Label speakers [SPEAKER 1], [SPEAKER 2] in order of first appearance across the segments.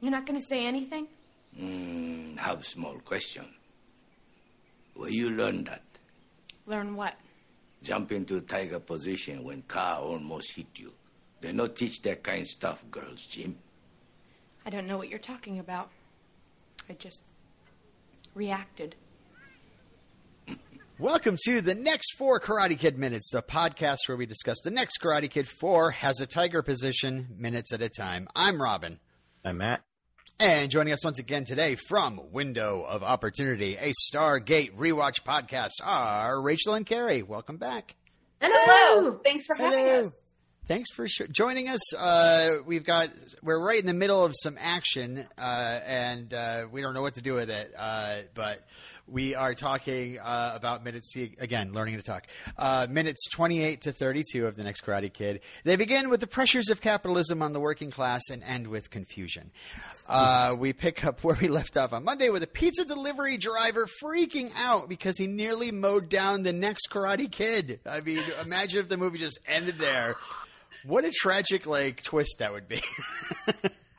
[SPEAKER 1] You're not going to say anything?
[SPEAKER 2] Mm, have small question. Where you learn that?
[SPEAKER 1] Learn what?
[SPEAKER 2] Jump into tiger position when car almost hit you. They not teach that kind stuff, girls, gym.
[SPEAKER 1] I don't know what you're talking about. I just reacted.
[SPEAKER 3] Welcome to the next four Karate Kid minutes, the podcast where we discuss the next Karate Kid four has a tiger position minutes at a time. I'm Robin.
[SPEAKER 4] I'm Matt.
[SPEAKER 3] And joining us once again today from Window of Opportunity, a Stargate rewatch podcast, are Rachel and Carrie. Welcome back.
[SPEAKER 5] And hello. Thanks for having
[SPEAKER 3] Hello.
[SPEAKER 5] us.
[SPEAKER 3] Thanks for sh- joining us. Uh, we've got we're right in the middle of some action, uh, and uh, we don't know what to do with it. Uh, but we are talking uh, about minutes again, learning to talk. Uh, minutes twenty-eight to thirty-two of the next Karate Kid. They begin with the pressures of capitalism on the working class and end with confusion. Uh, we pick up where we left off on Monday with a pizza delivery driver freaking out because he nearly mowed down the next Karate Kid. I mean, imagine if the movie just ended there. What a tragic like twist that would be.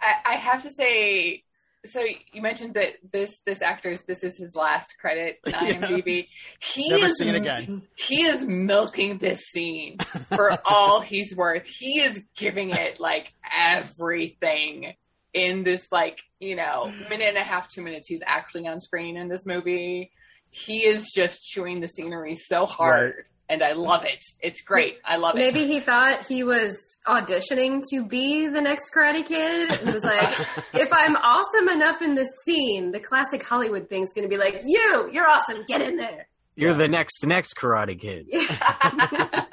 [SPEAKER 5] I, I have to say, so you mentioned that this this actor's this is his last credit on IMDb. He
[SPEAKER 3] Never
[SPEAKER 5] is
[SPEAKER 3] seen again.
[SPEAKER 5] he is milking this scene for all he's worth. He is giving it like everything in this like you know minute and a half, two minutes. He's actually on screen in this movie. He is just chewing the scenery so hard.
[SPEAKER 3] Right.
[SPEAKER 5] And I love it. It's great. I love it.
[SPEAKER 6] Maybe he thought he was auditioning to be the next Karate Kid and was like, if I'm awesome enough in this scene, the classic Hollywood thing's going to be like, you, you're awesome, get in there.
[SPEAKER 4] You're the next next Karate Kid.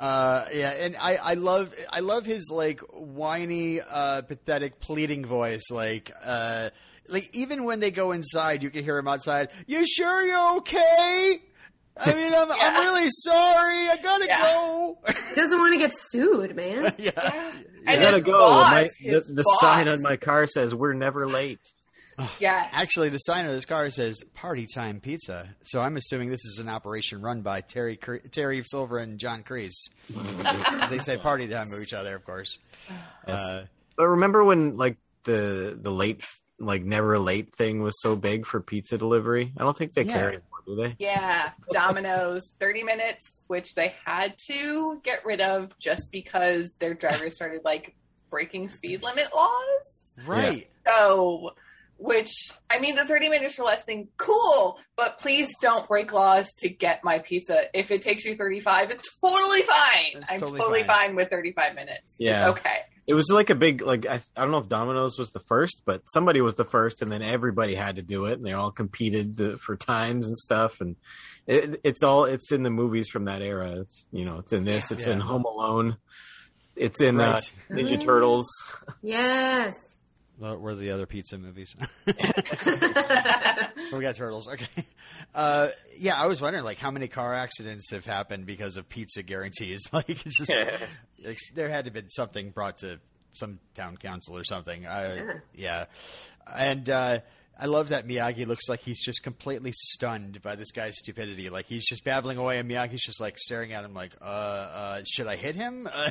[SPEAKER 3] Uh, yeah, and I, I love I love his like whiny, uh, pathetic, pleading voice. Like, uh, like even when they go inside, you can hear him outside. You sure you're okay? I mean, I'm, I'm really sorry. I gotta
[SPEAKER 5] Yeah.
[SPEAKER 3] go.
[SPEAKER 6] He doesn't want to get sued, man.
[SPEAKER 3] yeah.
[SPEAKER 5] And
[SPEAKER 4] I gotta go.
[SPEAKER 5] boss,
[SPEAKER 4] My- the the sign on my car says "We're never late."
[SPEAKER 5] yes,
[SPEAKER 3] Actually, the sign on this car says "Party Time Pizza," so I'm assuming this is an operation run by Terry Cre- Terry Silver and John Kreese. As they say "Party Time" to each other, of course. Uh,
[SPEAKER 4] But remember when like the the late like never late thing was so big for pizza delivery? I don't think they
[SPEAKER 3] Yeah.
[SPEAKER 4] carry it anymore, do they?
[SPEAKER 5] Yeah, Domino's 30 minutes, which they had to get rid of just because their drivers started like breaking speed limit laws.
[SPEAKER 3] right.
[SPEAKER 5] So, which I mean, the 30 minutes or less thing, cool, but please don't break laws to get my pizza. If it takes you 35, it's totally fine.
[SPEAKER 3] It's
[SPEAKER 5] I'm
[SPEAKER 3] totally
[SPEAKER 5] totally,
[SPEAKER 3] fine.
[SPEAKER 5] fine. with 35 minutes.
[SPEAKER 4] Yeah.
[SPEAKER 5] It's okay.
[SPEAKER 4] It was like a big like I, I don't know if Domino's was the first, but somebody was the first, and then everybody had to do it, and they all competed to, for times and stuff, and it, it's all it's in the movies from that era. It's you know it's in this, it's in Home Alone, it's in
[SPEAKER 3] Right.
[SPEAKER 4] uh, Ninja Turtles.
[SPEAKER 6] Yes.
[SPEAKER 3] Well, Where the other pizza movies? we got turtles. Okay. Uh, yeah, I was wondering, like, how many car accidents have happened because of pizza guarantees? Like, it's just like, there had to have been something brought to some town council or something. Uh, yeah, and uh, I love that Miyagi looks like he's just completely stunned by this guy's stupidity. Like he's just babbling away, and Miyagi's just like staring at him, like, uh, uh should I hit him? Uh,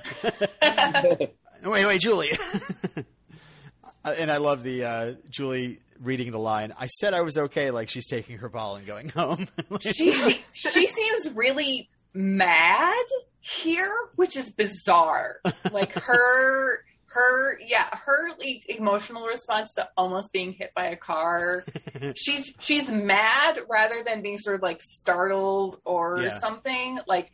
[SPEAKER 3] wait, wait, Julie. Uh, and I love the uh, Julie reading the line. I said I was okay, like she's taking her ball and going home.
[SPEAKER 5] she she seems really mad here, which is bizarre. Like her her yeah her like, emotional response to almost being hit by a car. she's she's mad rather than being sort of like startled or
[SPEAKER 3] Yeah.
[SPEAKER 5] something. Like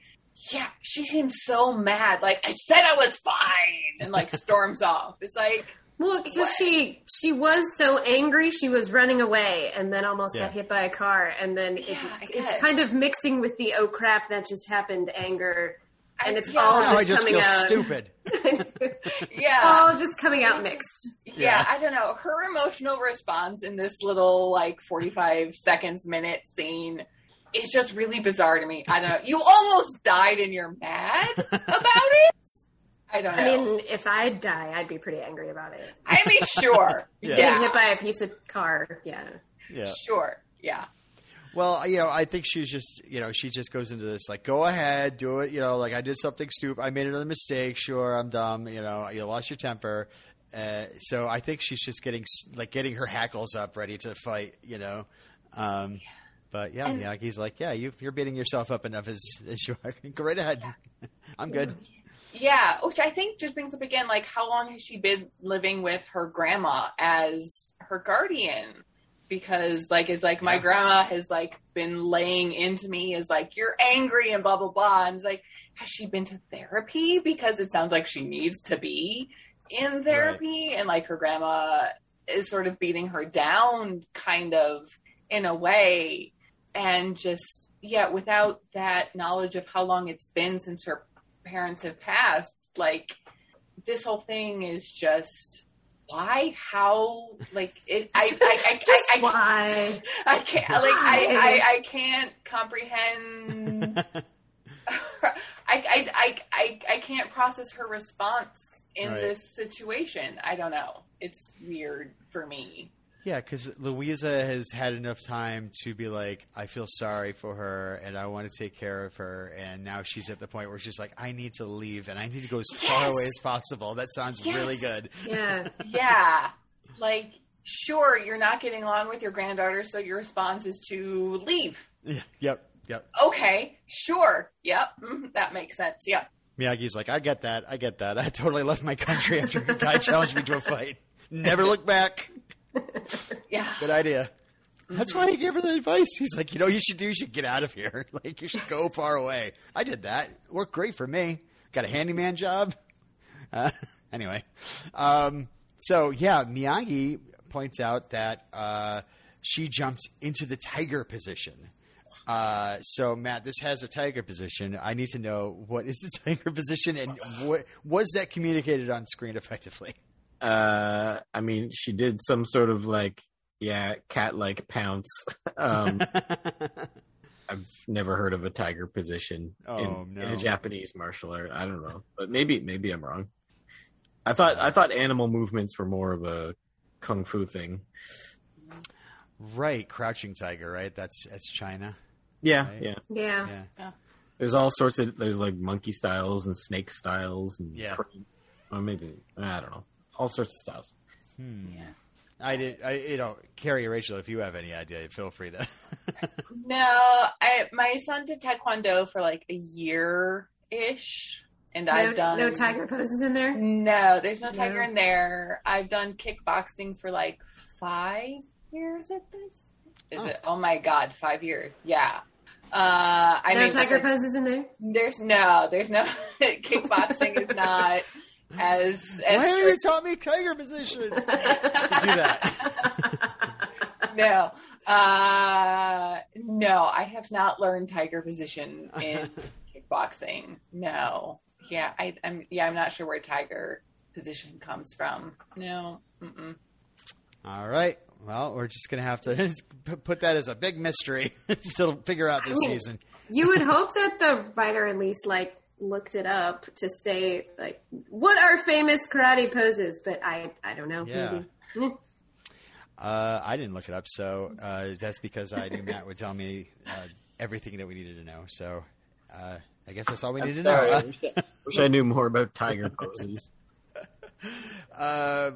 [SPEAKER 5] yeah, she seems so mad. Like I said I was fine, and like storms off. It's like.
[SPEAKER 6] Well, because she she was so angry, she was running away, and then almost
[SPEAKER 3] Yeah.
[SPEAKER 6] got hit by a car, and then it,
[SPEAKER 5] Yeah, I
[SPEAKER 6] it's kind of mixing with the oh crap that just happened anger, and it's
[SPEAKER 5] yeah.
[SPEAKER 6] all
[SPEAKER 3] now
[SPEAKER 6] just,
[SPEAKER 3] I just
[SPEAKER 6] coming
[SPEAKER 3] feel
[SPEAKER 6] out.
[SPEAKER 3] stupid.
[SPEAKER 5] Yeah,
[SPEAKER 6] all just coming out mixed.
[SPEAKER 5] yeah,
[SPEAKER 3] Yeah.
[SPEAKER 5] I don't know. Her emotional response in this little like 45 seconds minute scene is just really bizarre to me. I don't know. You almost died and you're mad about it? I don't know.
[SPEAKER 6] I mean, if I'd die, I'd be pretty angry about it.
[SPEAKER 5] I mean, sure.
[SPEAKER 3] Yeah.
[SPEAKER 6] Getting hit by a pizza car, yeah.
[SPEAKER 3] Yeah.
[SPEAKER 5] Sure. Yeah.
[SPEAKER 3] Well, you know, I think she's just, you know, she just goes into this like, go ahead, do it. You know, like I did something stupid. I made another mistake. Sure, I'm dumb. You know, you lost your temper. Uh, so I think she's just getting like getting her hackles up, ready to fight. You know. Um, but yeah,
[SPEAKER 5] And-
[SPEAKER 3] Miyagi's like, yeah, you, you're beating yourself up enough as, as you are. Go right ahead. I'm good.
[SPEAKER 5] Yeah, which I think just brings up again, like how long has she been living with her grandma as her guardian? Because like is like my grandma has like been laying into me is like you're angry and blah blah blah, and it's like has she been to therapy? Because it sounds like she needs to be in therapy, and like her grandma is sort of beating her down, kind of in a way, and just yeah, without that knowledge of how long it's been since her parents have passed, like this whole thing is just why, how, like it. I, I, I,
[SPEAKER 6] Just
[SPEAKER 5] I, I,
[SPEAKER 6] why?
[SPEAKER 5] I can't, like I, I, I can't comprehend. I, I, I, I, I can't process her response in
[SPEAKER 3] Right.
[SPEAKER 5] this situation. I don't know. It's weird for me.
[SPEAKER 3] Yeah, because Louisa has had enough time to be like, I feel sorry for her and I want to take care of her. And now she's at the point where she's like, I need to leave and I need to go as far away as possible. That sounds
[SPEAKER 5] Yes.
[SPEAKER 3] really good.
[SPEAKER 6] Yeah.
[SPEAKER 5] yeah like sure you're not getting along with your granddaughter so your response is to leave
[SPEAKER 3] Yeah, yep, yep.
[SPEAKER 5] okay sure yep mhm, that makes sense yep
[SPEAKER 3] Miyagi's like, I get that. I get that. I totally left my country after a guy challenged me to a fight. Never look back.
[SPEAKER 5] yeah
[SPEAKER 3] Good idea. That's why he gave her the advice. He's like, you know, you should do. You should get out of here. Like, you should go far away. I did that. Worked great for me. Got a handyman job. Uh, anyway, um, so yeah, Miyagi points out that uh, she jumped into the tiger position. Uh, so Matt, this has a tiger position. I need to know what is the tiger position and what was that communicated on screen effectively?
[SPEAKER 4] Uh, I mean, she did some sort of like, yeah, cat like pounce. um, I've never heard of a tiger position
[SPEAKER 3] Oh,
[SPEAKER 4] in,
[SPEAKER 3] no.
[SPEAKER 4] in a Japanese martial art. I don't know, but maybe maybe I'm wrong. I thought I thought animal movements were more of a kung fu thing.
[SPEAKER 3] right, crouching tiger. Right, that's that's China.
[SPEAKER 4] Yeah,
[SPEAKER 3] Right.
[SPEAKER 4] yeah.
[SPEAKER 6] Yeah.
[SPEAKER 3] Yeah.
[SPEAKER 4] There's all sorts of there's like monkey styles and snake styles and
[SPEAKER 3] Yeah.
[SPEAKER 4] crane- or maybe I don't know, all sorts of styles. Yeah.
[SPEAKER 3] I did. I you know, Carrie Rachel, if you have any idea, feel free to.
[SPEAKER 5] no i my son did taekwondo for like a year ish and
[SPEAKER 6] No,
[SPEAKER 5] i've done
[SPEAKER 6] no tiger poses in there.
[SPEAKER 5] no there's no tiger
[SPEAKER 6] No.
[SPEAKER 5] in there i've done kickboxing for like five years at this is
[SPEAKER 3] Oh.
[SPEAKER 5] it oh my god five years yeah uh i
[SPEAKER 6] no tiger
[SPEAKER 5] like,
[SPEAKER 6] poses in there.
[SPEAKER 5] There's no, there's no kickboxing is not as as
[SPEAKER 3] Why haven't you
[SPEAKER 5] strict.
[SPEAKER 3] taught me tiger position? to do that.
[SPEAKER 5] no. Uh no, I have not learned tiger position in kickboxing. No. Yeah, I, I'm yeah, I'm not sure where tiger position comes from. No. Mm-mm.
[SPEAKER 3] All right. Well, we're just gonna have to put that as a big mystery to figure out this
[SPEAKER 6] I mean-
[SPEAKER 3] season.
[SPEAKER 6] You would hope that the writer at least like looked it up to say like what are famous karate poses, but I I don't know.
[SPEAKER 3] Yeah.
[SPEAKER 6] Maybe.
[SPEAKER 3] Uh, I didn't look it up, so uh, that's because I knew Matt would tell me uh, everything that we needed to know. So uh, I guess that's all we
[SPEAKER 4] I'm
[SPEAKER 3] need to know.
[SPEAKER 4] I wish I, wish I knew more about tiger poses.
[SPEAKER 3] Uh,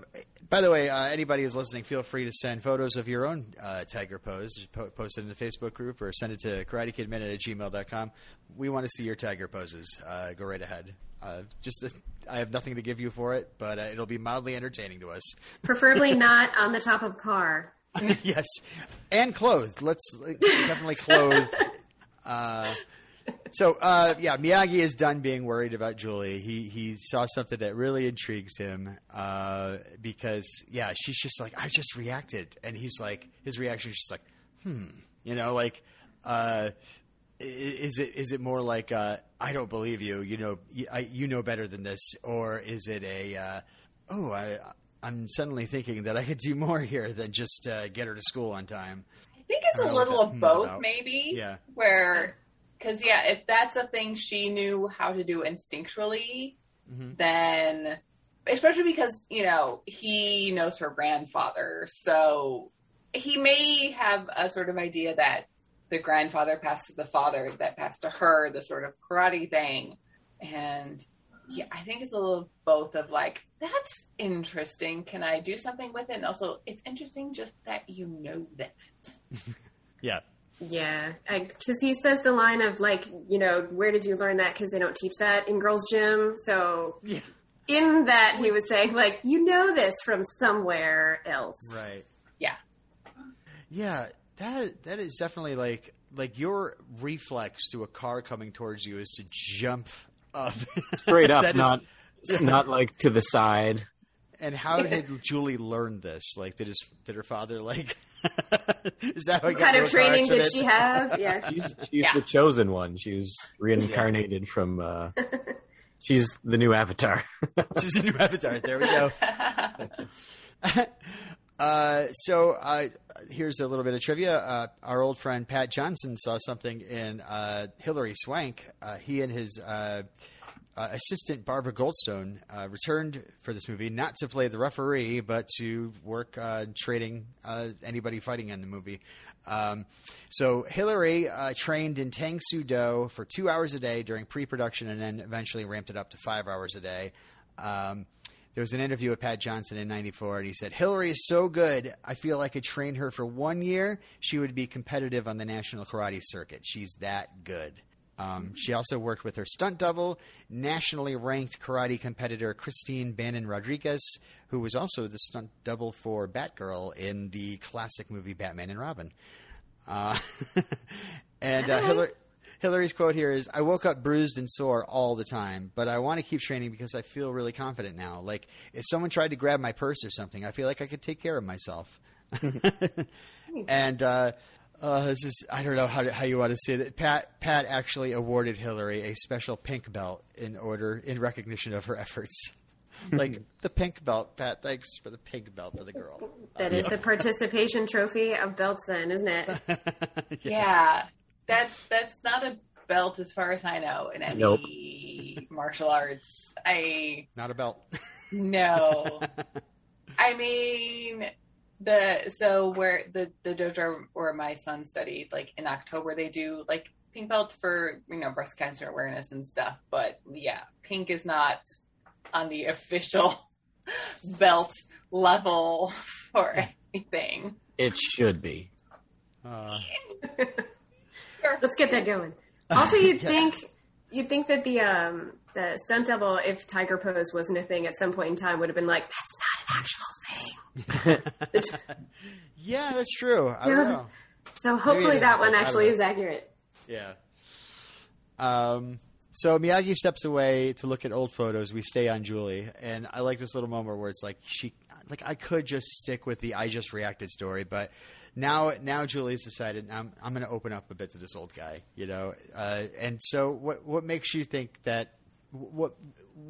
[SPEAKER 3] by the way, uh, anybody who's listening, feel free to send photos of your own uh, tiger pose. Po- post it in the Facebook group or send it to karatekidminute at gmail.com. We want to see your tiger poses. Uh, go right ahead. Uh, just uh, I have nothing to give you for it, but uh, it'll be mildly entertaining to us.
[SPEAKER 6] Preferably not on the top of a car.
[SPEAKER 3] yes, and clothed. Let's like, definitely clothed. So uh, yeah, Miyagi is done being worried about Julie. He he saw something that really intrigues him uh, because yeah, she's just like I just reacted, and he's like his reaction is just like hmm, you know, like. Uh, is it is it more like uh, I don't believe you? You know, you, I, you know better than this, or is it a uh, oh I I'm suddenly thinking that I could do more here than just uh, get her to school on time.
[SPEAKER 5] I think it's
[SPEAKER 3] I
[SPEAKER 5] a little of both,
[SPEAKER 3] about.
[SPEAKER 5] maybe.
[SPEAKER 3] Yeah.
[SPEAKER 5] Where, because yeah, if that's a thing she knew how to do instinctually,
[SPEAKER 3] Mhm.
[SPEAKER 5] then especially because you know he knows her grandfather, so he may have a sort of idea that the grandfather passed to the father, that passed to her, the sort of karate thing, and yeah, I think it's a little both of like, that's interesting. Can I do something with it? And also, it's interesting just that you know that.
[SPEAKER 3] Yeah.
[SPEAKER 6] Yeah, because he says the line of like, you know, where did you learn that? Because they don't teach that in girls' gym. So
[SPEAKER 3] Yeah.
[SPEAKER 6] in that, he was saying like, you know this from somewhere else.
[SPEAKER 3] Right.
[SPEAKER 5] Yeah.
[SPEAKER 3] Yeah, that that is definitely like like your reflex to a car coming towards you is to jump up
[SPEAKER 4] Straight up,
[SPEAKER 3] That is-
[SPEAKER 4] not not like to the side.
[SPEAKER 3] And how did Julie learn this? Like, did his did her father like? Is that
[SPEAKER 6] What kind of
[SPEAKER 3] a car
[SPEAKER 6] training did she have? Yeah.
[SPEAKER 4] She's she's
[SPEAKER 5] Yeah.
[SPEAKER 4] the chosen one. She was reincarnated from. uh She's the new Avatar.
[SPEAKER 3] She's a new avatar. There we go. uh, so uh, here's a little bit of trivia. Uh, our old friend Pat Johnson saw something in uh, Hilary Swank. Uh, he and his uh, assistant Barbara Goldstone uh, returned for this movie, not to play the referee, but to work uh, trading uh, anybody fighting in the movie. Um, so Hilary uh, trained in Tang Soo Do for two hours a day during pre-production, and then eventually ramped it up to five hours a day. Um, there was an interview with Pat Johnson in '94, and he said, "Hilary is so good. I feel like I could train her for one year. She would be competitive on the national karate circuit. She's that good." Um, she also worked with her stunt double, nationally ranked karate competitor Christine Bannon Rodrigues, who was also the stunt double for Batgirl in the classic movie Batman and Robin. Uh, and uh, Hilary, Hilary's quote here is I woke up bruised and sore all the time, but I want to keep training because I feel really confident now. Like, if someone tried to grab my purse or something, I feel like I could take care of myself. and uh, uh, this is I don't know how to, how you want to say that. Pat Pat actually awarded Hilary a special pink belt in order in recognition of her efforts. like the pink belt, Pat. Thanks for the pink belt for the girl.
[SPEAKER 6] That is the participation trophy of belts, then, isn't it?
[SPEAKER 5] Yeah, that's that's not a belt as far as I know in any
[SPEAKER 4] Nope.
[SPEAKER 5] martial arts. I
[SPEAKER 3] Not a belt.
[SPEAKER 5] no. I mean the so where the the dojo where my son studied, like in October, they do like pink belts for you know breast cancer awareness and stuff. But yeah, pink is not on the official belt level for anything.
[SPEAKER 4] It should be.
[SPEAKER 3] Uh,
[SPEAKER 6] Let's get that going. Also, you'd
[SPEAKER 3] Yes.
[SPEAKER 6] think you'd think that the um, the stunt double, if tiger pose wasn't a thing at some point in time, would have been like, "That's not an actual thing."
[SPEAKER 3] Yeah, that's true. I don't know.
[SPEAKER 6] so hopefully that one actually is accurate.
[SPEAKER 3] Yeah. Um, so Miyagi steps away to look at old photos. We stay on Julie, and I like this little moment where it's like she, like I could just stick with the I just reacted story, but now now Julie's decided I'm I'm going to open up a bit to this old guy, you know. Uh, and so what what makes you think that what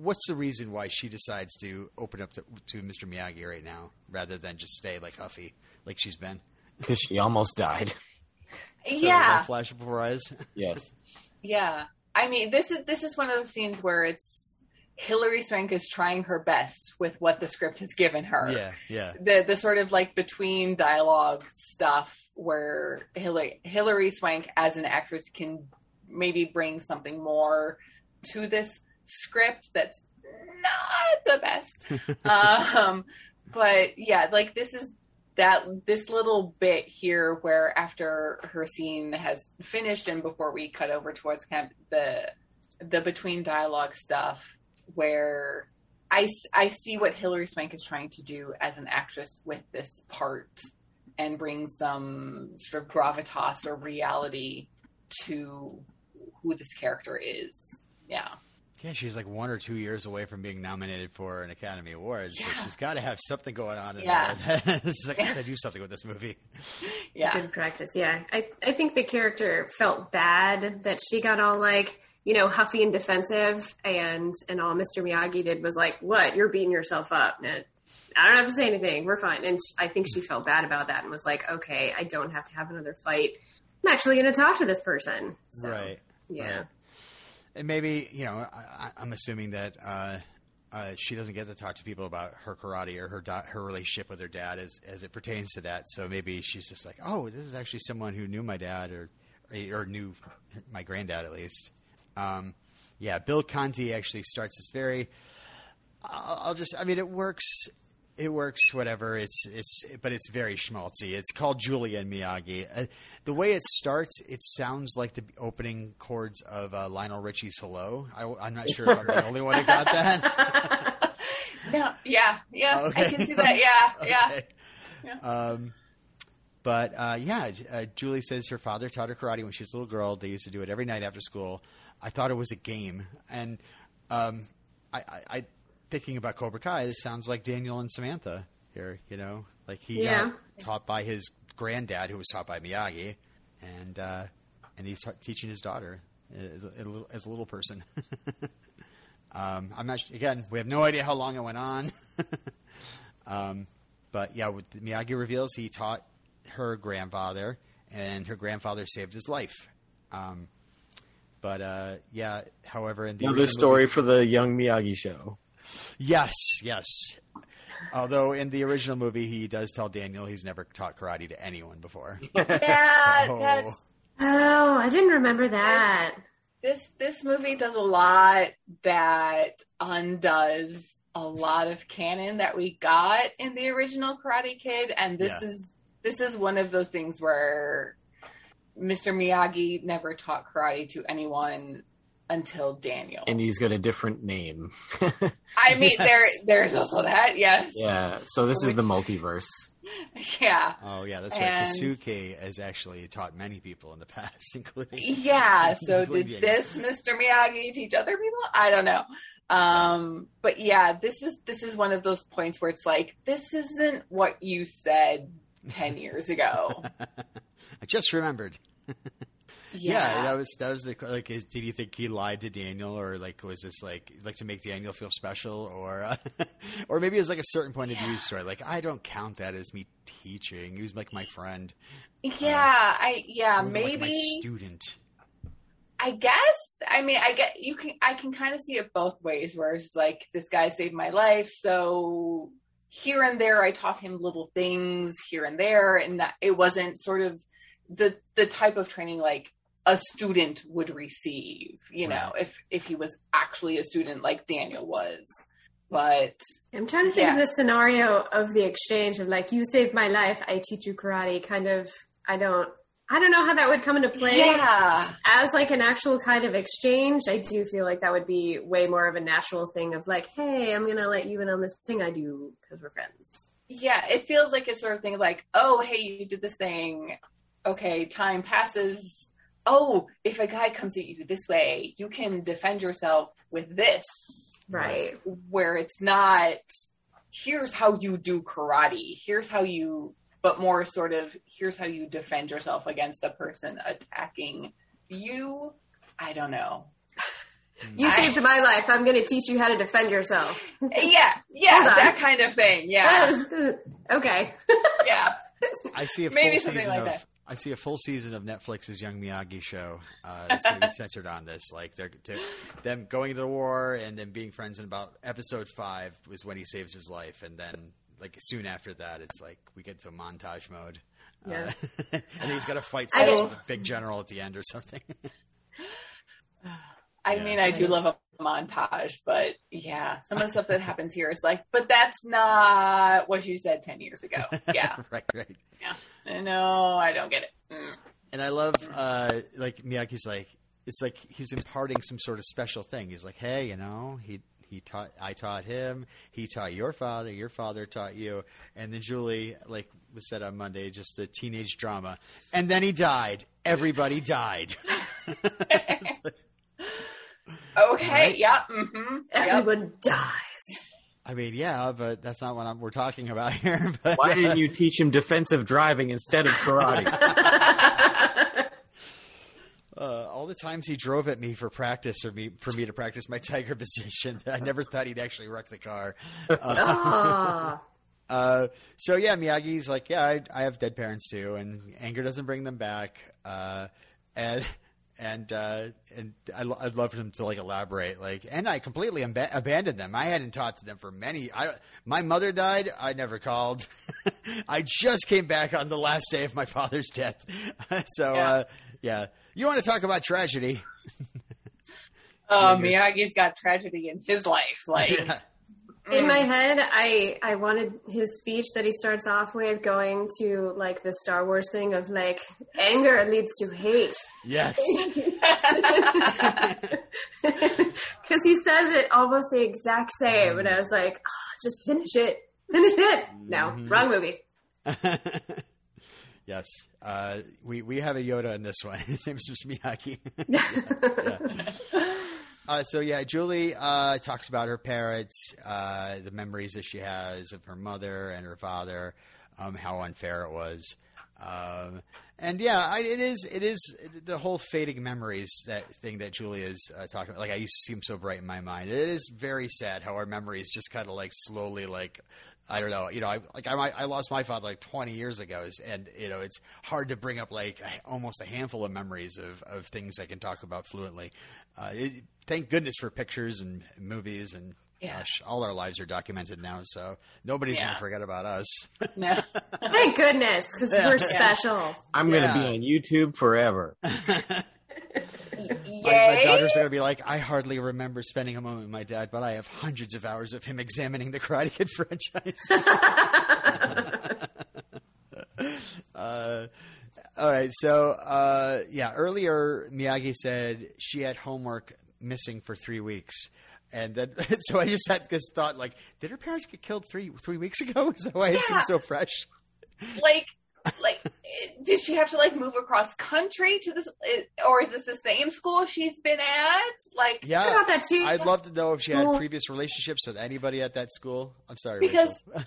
[SPEAKER 3] what's the reason why she decides to open up to, to Mr. Miyagi right now rather than just stay like Huffy like she's been?
[SPEAKER 4] Because she almost died.
[SPEAKER 3] So,
[SPEAKER 5] yeah,
[SPEAKER 3] flash before eyes.
[SPEAKER 4] Yes.
[SPEAKER 5] Yeah. I mean, this is this is one of those scenes where it's Hilary Swank is trying her best with what the script has given her.
[SPEAKER 3] yeah, yeah.
[SPEAKER 5] The the sort of like between dialogue stuff where Hillary Hilary Swank as an actress can maybe bring something more to this script that's not the best. um but yeah, like this is that this little bit here where after her scene has finished and before we cut over towards kind of the the between dialogue stuff where I, I see what Hilary Swank is trying to do as an actress with this part and bring some sort of gravitas or reality to who this character is. Yeah.
[SPEAKER 3] Yeah, she's like one or two years away from being nominated for an Academy Award, so she's got to have something going on in
[SPEAKER 5] Yeah.
[SPEAKER 3] there. it's like, I got to do something with this movie.
[SPEAKER 5] Yeah.
[SPEAKER 6] Good practice. Yeah. I, I think the character felt bad that she got all like, you know, huffy and defensive and and all Mr. Miyagi did was like, What? You're beating yourself up. And I don't have to say anything. We're fine. And sh- I think she felt bad about that and was like, Okay, I don't have to have another fight. I'm actually going to talk to this person. So,
[SPEAKER 3] right.
[SPEAKER 6] Yeah.
[SPEAKER 3] Right. And maybe, you know, I, I'm assuming that uh, uh, she doesn't get to talk to people about her karate or her her relationship with her dad as, as it pertains to that. So maybe she's just like, oh, this is actually someone who knew my dad or or knew my granddad at least. Um, yeah, Bill Conti actually starts this very. I'll just. I mean, it works. It works. Whatever. It's it's. But it's very schmaltzy. It's called Julia and Miyagi. Uh, the way it starts, it sounds like the opening chords of uh, Lionel Richie's "Hello." I, am not sure if I'm the only one who got that.
[SPEAKER 5] Yeah, yeah, yeah.
[SPEAKER 3] Okay.
[SPEAKER 5] I can see that. Yeah, yeah.
[SPEAKER 3] Okay. Um, but uh, yeah, uh, Julie says her father taught her karate when she was a little girl. They used to do it every night after school. I thought it was a game, and um, I, I, I thinking about Cobra Kai. This sounds like Daniel and Samantha here. You know, like he
[SPEAKER 6] Yeah.
[SPEAKER 3] got taught by his granddad, who was taught by Miyagi, and uh, and he's ta- teaching his daughter as a, as a little, as a little person. um, I'm not again. We have no idea how long it went on. um, but yeah, with Miyagi reveals he taught her grandfather, and her grandfather saved his life. Um, but uh, yeah, however, in the
[SPEAKER 4] Another story
[SPEAKER 3] movie-
[SPEAKER 4] for the young Miyagi show.
[SPEAKER 3] Yes, yes. Although in the original movie, he does tell Daniel he's never taught karate to anyone before.
[SPEAKER 5] Yeah,
[SPEAKER 3] Oh.
[SPEAKER 5] that's
[SPEAKER 6] Oh, I didn't remember that.
[SPEAKER 5] this this movie does a lot that undoes a lot of canon that we got in the original Karate Kid, and this
[SPEAKER 3] Yeah.
[SPEAKER 5] is this is one of those things where Mr. Miyagi never taught karate to anyone until Daniel.
[SPEAKER 4] And he's got a different name.
[SPEAKER 5] I mean, there there's also that, yes,
[SPEAKER 4] yeah. So this is the multiverse.
[SPEAKER 5] yeah.
[SPEAKER 3] Oh yeah, that's right.
[SPEAKER 5] And-
[SPEAKER 3] Kasuke has actually taught many people in the past, including
[SPEAKER 5] Yeah. So did
[SPEAKER 3] Including-
[SPEAKER 5] this Mr. Miyagi teach other people? I don't know. Um, but yeah, this is this is one of those points where it's like, this isn't what you said ten years ago.
[SPEAKER 3] I just remembered. Yeah,
[SPEAKER 5] Yeah.
[SPEAKER 3] that was that was the like. Is, did you think he lied to Daniel, or like was this like like to make Daniel feel special, or uh, or maybe it was like a certain point of view story? Like I don't count that as me teaching. He was like my friend.
[SPEAKER 5] yeah, I yeah,
[SPEAKER 3] wasn't, like,
[SPEAKER 5] maybe
[SPEAKER 3] my student.
[SPEAKER 5] I guess I mean I get you can I can kind of see it both ways where it's like this guy saved my life so here and there I taught him little things here and there and that it wasn't sort of the the type of training like a student would receive you know if if he was actually a student like Daniel was but
[SPEAKER 6] I'm trying to think
[SPEAKER 5] Yeah.
[SPEAKER 6] of the scenario of the exchange of like, you saved my life, I teach you karate. Kind of, I don't, I don't know how that would come into play
[SPEAKER 5] yeah
[SPEAKER 6] as like an actual kind of exchange. I do feel like that would be way more of a natural thing of like, hey, I'm gonna let you in on this thing I do because we're friends.
[SPEAKER 5] yeah, it feels like a sort of thing like, oh, hey, you did this thing. Okay, time passes. Oh, if a guy comes at you this way, you can defend yourself with this.
[SPEAKER 6] Right.
[SPEAKER 5] Where it's not, here's how you do karate. Here's how you, but more sort of, here's how you defend yourself against a person attacking you. I don't know.
[SPEAKER 6] You
[SPEAKER 5] I-
[SPEAKER 6] saved my life. I'm gonna teach you how to defend yourself.
[SPEAKER 5] Yeah, yeah, that kind of thing. Yeah,
[SPEAKER 6] okay.
[SPEAKER 5] yeah.
[SPEAKER 3] I see a
[SPEAKER 5] Maybe
[SPEAKER 3] full
[SPEAKER 5] something
[SPEAKER 3] season
[SPEAKER 5] like
[SPEAKER 3] of.
[SPEAKER 5] that.
[SPEAKER 3] I see a full season of Netflix's Young Miyagi show. Uh, that's going to be censored on this. Like they're, they're them going to the war and then being friends. In about episode five was when he saves his life, and then like soon after that, it's like we get to montage mode.
[SPEAKER 6] Yeah.
[SPEAKER 3] Uh, and he's got to fight
[SPEAKER 6] I
[SPEAKER 3] some
[SPEAKER 6] didn't-
[SPEAKER 3] big general at the end or something.
[SPEAKER 5] I
[SPEAKER 3] Yeah.
[SPEAKER 5] mean, I do love a montage, but yeah, some of the stuff that happens here is like, but that's not what you said 10 years ago. Yeah.
[SPEAKER 3] right, right.
[SPEAKER 5] No, I don't get it. Mm.
[SPEAKER 3] And I love uh, like Miyagi's like it's like he's imparting some sort of special thing. He's like, hey, you know, he he taught I taught him, he taught your father, your father taught you, and then Julie like was said on Monday, just a teenage drama, and then he died. Everybody died.
[SPEAKER 5] Okay.
[SPEAKER 3] Right?
[SPEAKER 5] Yeah. Mm-hmm. Yep.
[SPEAKER 6] Everyone dies.
[SPEAKER 3] I mean, yeah, but that's not what I'm, we're talking about here. But
[SPEAKER 4] Why didn't you teach him defensive driving instead of karate?
[SPEAKER 3] uh, all the times he drove at me for practice or me for me to practice my tiger position, I never thought he'd actually wreck the car.
[SPEAKER 6] Ah.
[SPEAKER 3] Uh, so yeah, Miyagi's like, yeah, I, I have dead parents too, and anger doesn't bring them back. Uh, and and uh, and I, I'd love for him to like elaborate, like, and I completely ab- abandoned them. I hadn't talked to them for many. I my mother died. I never called. I just came back on the last day of my father's death. so
[SPEAKER 5] Yeah.
[SPEAKER 3] uh, yeah, you want to talk about tragedy?
[SPEAKER 5] Oh, Miyagi's got tragedy in his life. Like,
[SPEAKER 3] Yeah.
[SPEAKER 6] In my head, I I wanted his speech that he starts off with going to like the Star Wars thing of like anger leads to hate
[SPEAKER 3] Yes.
[SPEAKER 6] because he says it almost the exact same, and I was like, oh, just finish it, finish it. No, wrong movie.
[SPEAKER 3] yes. Uh, we we have a Yoda in this one. His name is Mr. Miyagi. Yeah. Uh, so yeah, Julie uh, talks about her parents, uh, the memories that she has of her mother and her father, um, how unfair it was, um, and yeah, I, it is. It is the whole fading memories that thing that Julie is uh, talking about. Like I used to see them so bright in my mind. It is very sad how our memories just kind of like slowly like. I don't know. You know, I like I, I lost my father like 20 years ago, and you know it's hard to bring up like almost a handful of memories of, of things I can talk about fluently. Uh, it, thank goodness for pictures and movies, and
[SPEAKER 5] Yeah.
[SPEAKER 3] gosh, all our lives are documented now, so nobody's
[SPEAKER 5] Yeah.
[SPEAKER 3] gonna forget about us.
[SPEAKER 5] no.
[SPEAKER 6] Thank goodness, because we're special.
[SPEAKER 4] I'm going to
[SPEAKER 3] Yeah.
[SPEAKER 4] be on YouTube forever.
[SPEAKER 3] My, my daughters are gonna be like, I hardly remember spending a moment with my dad, but I have hundreds of hours of him examining the Karate Kid franchise. uh, all right, so uh, yeah, earlier Miyagi said she had homework missing for three weeks. And then, so I just had this thought, like, did her parents get killed three three weeks ago? Is that why it seems so fresh?
[SPEAKER 5] like like did she have to like move across country to this or is this the same school she's been at like
[SPEAKER 6] I
[SPEAKER 3] Yeah,
[SPEAKER 6] about that too.
[SPEAKER 3] I'd love to know if she had
[SPEAKER 6] Cool.
[SPEAKER 3] previous relationships with anybody at that school. I'm sorry,
[SPEAKER 5] Because-
[SPEAKER 3] Rachel.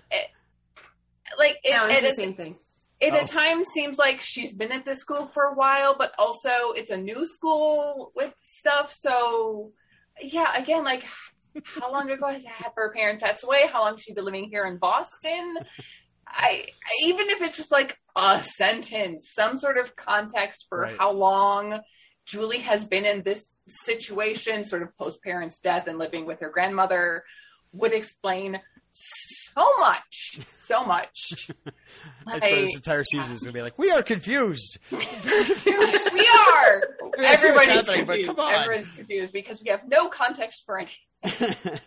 [SPEAKER 5] like it,
[SPEAKER 6] no,
[SPEAKER 5] it,
[SPEAKER 6] it's the
[SPEAKER 5] it,
[SPEAKER 6] same thing.
[SPEAKER 5] it
[SPEAKER 3] Oh.
[SPEAKER 5] at times seems like she's been at this school for a while but also it's a new school with stuff so yeah again like how long ago has had her parents passed away how long has she been living here in boston I even if it's just like a sentence, some sort of context for
[SPEAKER 3] Right.
[SPEAKER 5] how long Julie has been in this situation, sort of post parents' death and living with her grandmother, would explain so much, so much.
[SPEAKER 3] I suppose
[SPEAKER 5] Like,
[SPEAKER 3] this entire season is going to be like, we are confused.
[SPEAKER 5] we are.
[SPEAKER 3] I mean, I see what's
[SPEAKER 5] Everybody's confused.
[SPEAKER 3] come on.
[SPEAKER 5] Everybody's confused because we have no context for anything.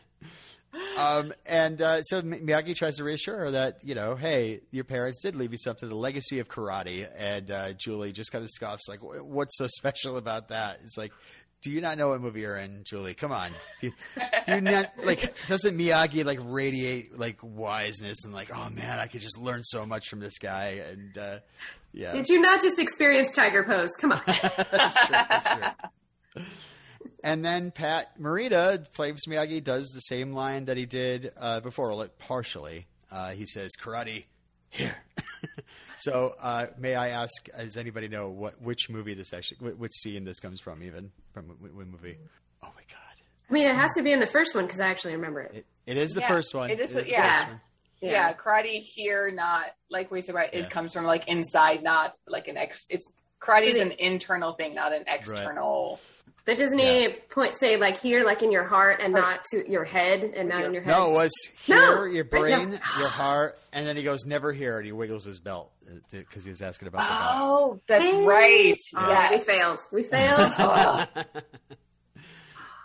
[SPEAKER 3] Um, and uh, so Miyagi tries to reassure her that, you know, hey, your parents did leave you something, the legacy of karate. And uh, Julie just kind of scoffs, like, what's so special about that? It's like, do you not know what movie you're in, Julie? Come on. Do you, do you not, like, doesn't Miyagi, like, radiate, like, wiseness and, like, oh, man, I could just learn so much from this guy? And, uh, yeah.
[SPEAKER 6] Did you not just experience Tiger Pose? Come on.
[SPEAKER 3] that's true. That's true. And then Pat Morita, Flames Miyagi, does the same line that he did uh, before, like partially. Uh, he says, "Karate, here." so, uh, may I ask, does anybody know what which movie this actually, which scene this comes from? Even from what, what movie? Oh my god!
[SPEAKER 6] I mean, it has to be in the first one because I actually remember it.
[SPEAKER 3] It, it is the
[SPEAKER 5] Yeah,
[SPEAKER 3] first one.
[SPEAKER 5] it is the-
[SPEAKER 3] the
[SPEAKER 5] yeah.
[SPEAKER 3] first one.
[SPEAKER 5] Yeah. karate here, not like we said, right? It
[SPEAKER 3] Yeah.
[SPEAKER 5] comes from like inside, not like an ex. It's karate is an internal thing, not an external.
[SPEAKER 6] But doesn't he point say like here, like in your heart, and not to your head, and not in your head?
[SPEAKER 3] No, it was here,
[SPEAKER 6] No,
[SPEAKER 3] your
[SPEAKER 6] right,
[SPEAKER 3] brain,
[SPEAKER 6] no.
[SPEAKER 3] your heart, and then he goes, "Never here," and he wiggles his belt uh, because he was asking about the belt.
[SPEAKER 5] Oh, that's
[SPEAKER 6] Hey.
[SPEAKER 5] right.
[SPEAKER 6] Oh,
[SPEAKER 5] yes.
[SPEAKER 6] we failed. We failed.
[SPEAKER 5] Ugh. Oh.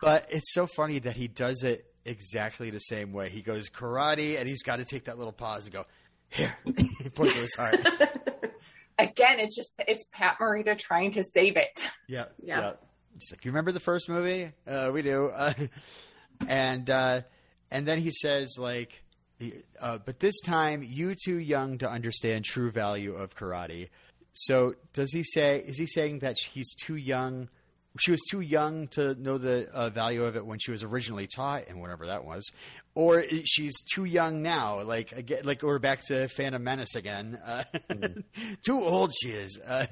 [SPEAKER 3] But it's so funny that he does it exactly the same way. He goes karate, and he's got to take that little pause and go here, he point to his heart.
[SPEAKER 5] Again, it's just it's Pat Morita trying to save it.
[SPEAKER 3] Yeah,
[SPEAKER 6] Yeah.
[SPEAKER 3] yeah. He's like, "You remember the first movie? Uh, we do." Uh, and uh, and then he says, like, uh, "But this time, you too young to understand true value of karate." So, does he say? Is he saying that he's too young? She was too young to know the uh, value of it when she was originally taught, and whatever that was, or she's too young now. Like again, like we're back to Phantom Menace again. Uh, too old she is. Uh,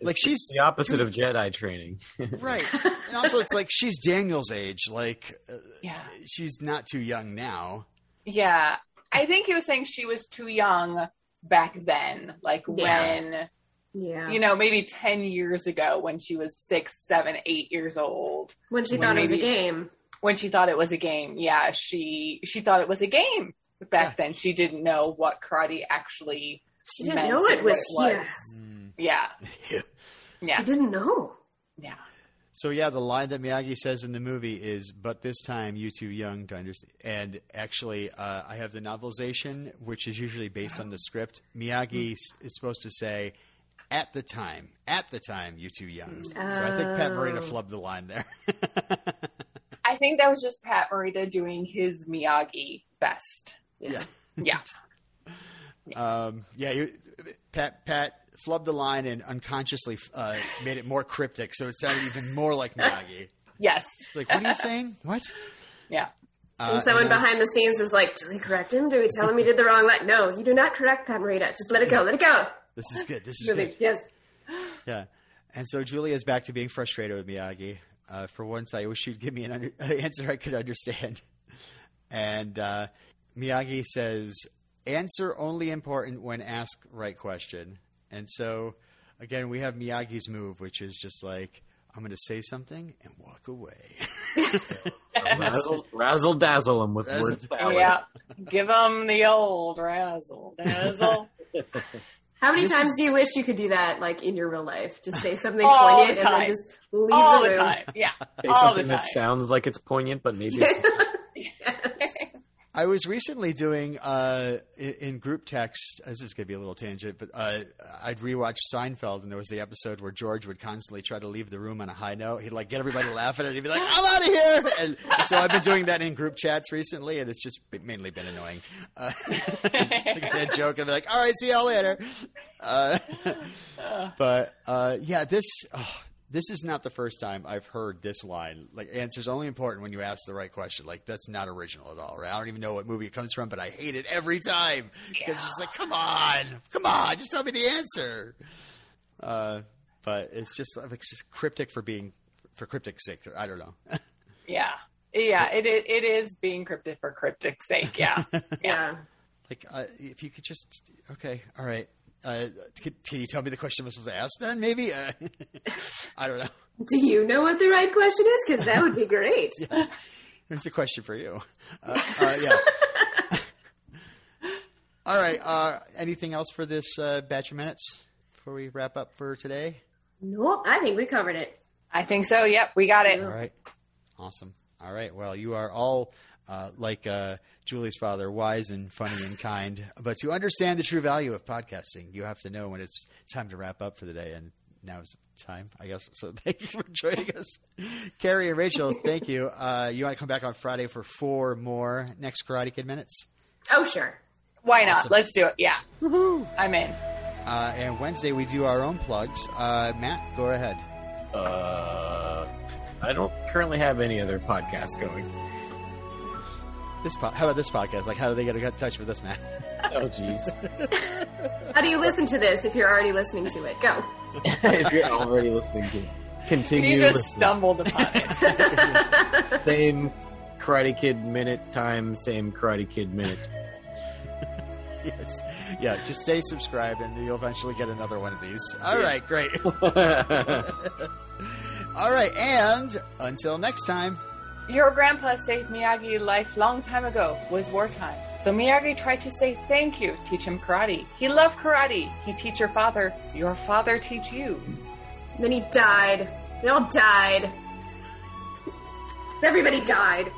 [SPEAKER 3] like she's
[SPEAKER 4] the opposite of Jedi training.
[SPEAKER 3] right and also it's like she's daniel's age like uh,
[SPEAKER 5] Yeah.
[SPEAKER 3] she's not too young now
[SPEAKER 5] Yeah. I think he was saying she was too young back then, like
[SPEAKER 6] Yeah.
[SPEAKER 5] when
[SPEAKER 6] yeah.
[SPEAKER 5] you know, maybe 10 years ago when she was six, seven, eight years old,
[SPEAKER 6] when she
[SPEAKER 5] when
[SPEAKER 6] thought it was a game.
[SPEAKER 5] when she thought it was a game. Yeah, she, she thought it was a game back then. She didn't know what karate actually
[SPEAKER 6] She didn't
[SPEAKER 5] meant
[SPEAKER 6] know
[SPEAKER 5] and
[SPEAKER 6] it was here.
[SPEAKER 5] Yeah.
[SPEAKER 3] Yeah.
[SPEAKER 5] Yeah.
[SPEAKER 6] She didn't know.
[SPEAKER 5] Yeah.
[SPEAKER 3] So yeah, the line that Miyagi says in the movie is, "But this time, you too young to understand." And actually, uh, I have the novelization, which is usually based on the script. Miyagi s- is supposed to say, "At the time, at the time, you too young." So I think Pat Morita
[SPEAKER 6] Oh.
[SPEAKER 3] flubbed the line there.
[SPEAKER 5] I think that was just Pat Morita doing his Miyagi best.
[SPEAKER 3] yeah.
[SPEAKER 5] Yeah.
[SPEAKER 3] Um, yeah, you, Pat Pat flubbed the line and unconsciously uh, made it more cryptic, so it sounded even more like Miyagi.
[SPEAKER 5] Yes.
[SPEAKER 3] Like, what are you saying? What?
[SPEAKER 5] Yeah.
[SPEAKER 3] Uh,
[SPEAKER 6] and someone
[SPEAKER 3] and then-
[SPEAKER 6] behind the scenes was like, "Do we correct him? Do we tell him he did the wrong line? No, you do not correct Pat Morita. Just let it go. Let it go."
[SPEAKER 3] This is good. This is
[SPEAKER 6] Really,
[SPEAKER 3] good.
[SPEAKER 6] yes.
[SPEAKER 3] Yeah. And so Julia's back to being frustrated with Miyagi. Uh, for once, I wish she'd give me an under- answer I could understand. And uh, Miyagi says, answer only important when asked right question. And so, again, we have Miyagi's move, which is just like, I'm going to say something and walk away.
[SPEAKER 4] razzle, razzle dazzle them with
[SPEAKER 3] Razzle-
[SPEAKER 4] word salad.
[SPEAKER 5] Yeah. Give him the old razzle dazzle.
[SPEAKER 6] How many
[SPEAKER 3] This
[SPEAKER 6] times
[SPEAKER 3] is-
[SPEAKER 6] do you wish you could do that, like in your real life? Just say something
[SPEAKER 5] All
[SPEAKER 6] poignant
[SPEAKER 5] the
[SPEAKER 6] and then just leave
[SPEAKER 5] All
[SPEAKER 6] the
[SPEAKER 5] the
[SPEAKER 6] room.
[SPEAKER 5] time. Yeah.
[SPEAKER 4] Say
[SPEAKER 5] All the
[SPEAKER 4] something
[SPEAKER 5] time.
[SPEAKER 4] that sounds like it's poignant, but maybe it's
[SPEAKER 3] I was recently doing uh, in, group text. This is going to be a little tangent, but uh, I'd rewatched Seinfeld, and there was the episode where George would constantly try to leave the room on a high note. He'd like get everybody laughing, and he'd be like, "I'm out of here!" And so I've been doing that in group chats recently, and it's just mainly been annoying. Uh, like I joke, and be like, "All right, see y'all later." Uh, but uh, yeah, this. Oh, this is not the first time I've heard this line. Like, answer's only important when you ask the right question. Like, that's not original at all, right? I don't even know what movie it comes from, but I hate it every time because it's just like, come on, come on, just tell me the answer. Uh, but it's just like it's just cryptic for being for cryptic's sake. I don't know.
[SPEAKER 5] Yeah. Yeah. It, it, it is being cryptic for cryptic's sake. Yeah.
[SPEAKER 6] Yeah.
[SPEAKER 3] like, uh, if you could just okay, all right. Uh, can, can you tell me the question I was asked then? Maybe uh, I don't know.
[SPEAKER 6] Do you know what the right question is? Because that would be great.
[SPEAKER 3] Here's a question for you. Uh, uh, yeah. All right. Uh, anything else for this uh, batch of minutes before we wrap up for today?
[SPEAKER 6] Nope, I think we covered it.
[SPEAKER 5] I think so. Yep. We got it.
[SPEAKER 3] All right. Awesome. All right. Well, you are all uh, like uh, Julie's father, wise and funny and kind. But to understand the true value of podcasting, you have to know when it's time to wrap up for the day. And now is the time, I guess. So thank you for joining us. Carrie and Rachel, thank you. Uh, you want to come back on Friday for four more next Karate Kid minutes?
[SPEAKER 6] Oh, sure.
[SPEAKER 5] Why not? Let's do it. Yeah. I'm in.
[SPEAKER 3] Uh, and Wednesday we do our own plugs. Uh, Matt, go ahead.
[SPEAKER 4] Uh, I don't currently have any other podcasts going.
[SPEAKER 3] This po- how about this podcast? Like, how do they get in touch with us, Matt?
[SPEAKER 4] Oh, jeez.
[SPEAKER 6] How do you listen to this if you're already listening to it? Go.
[SPEAKER 4] if you're already listening to it, continue
[SPEAKER 5] You just
[SPEAKER 4] listening.
[SPEAKER 5] stumbled upon it.
[SPEAKER 4] same Karate Kid minute time, same Karate Kid minute.
[SPEAKER 3] yes, yeah. Just stay subscribed, and you'll eventually get another one of these. All right, great. All right, and until next time.
[SPEAKER 5] Your grandpa saved Miyagi life long time ago. Was wartime. So Miyagi tried to say thank you, teach him karate. He loved karate. He teach your father. Your father teach you.
[SPEAKER 6] then he died. They all died. Everybody died.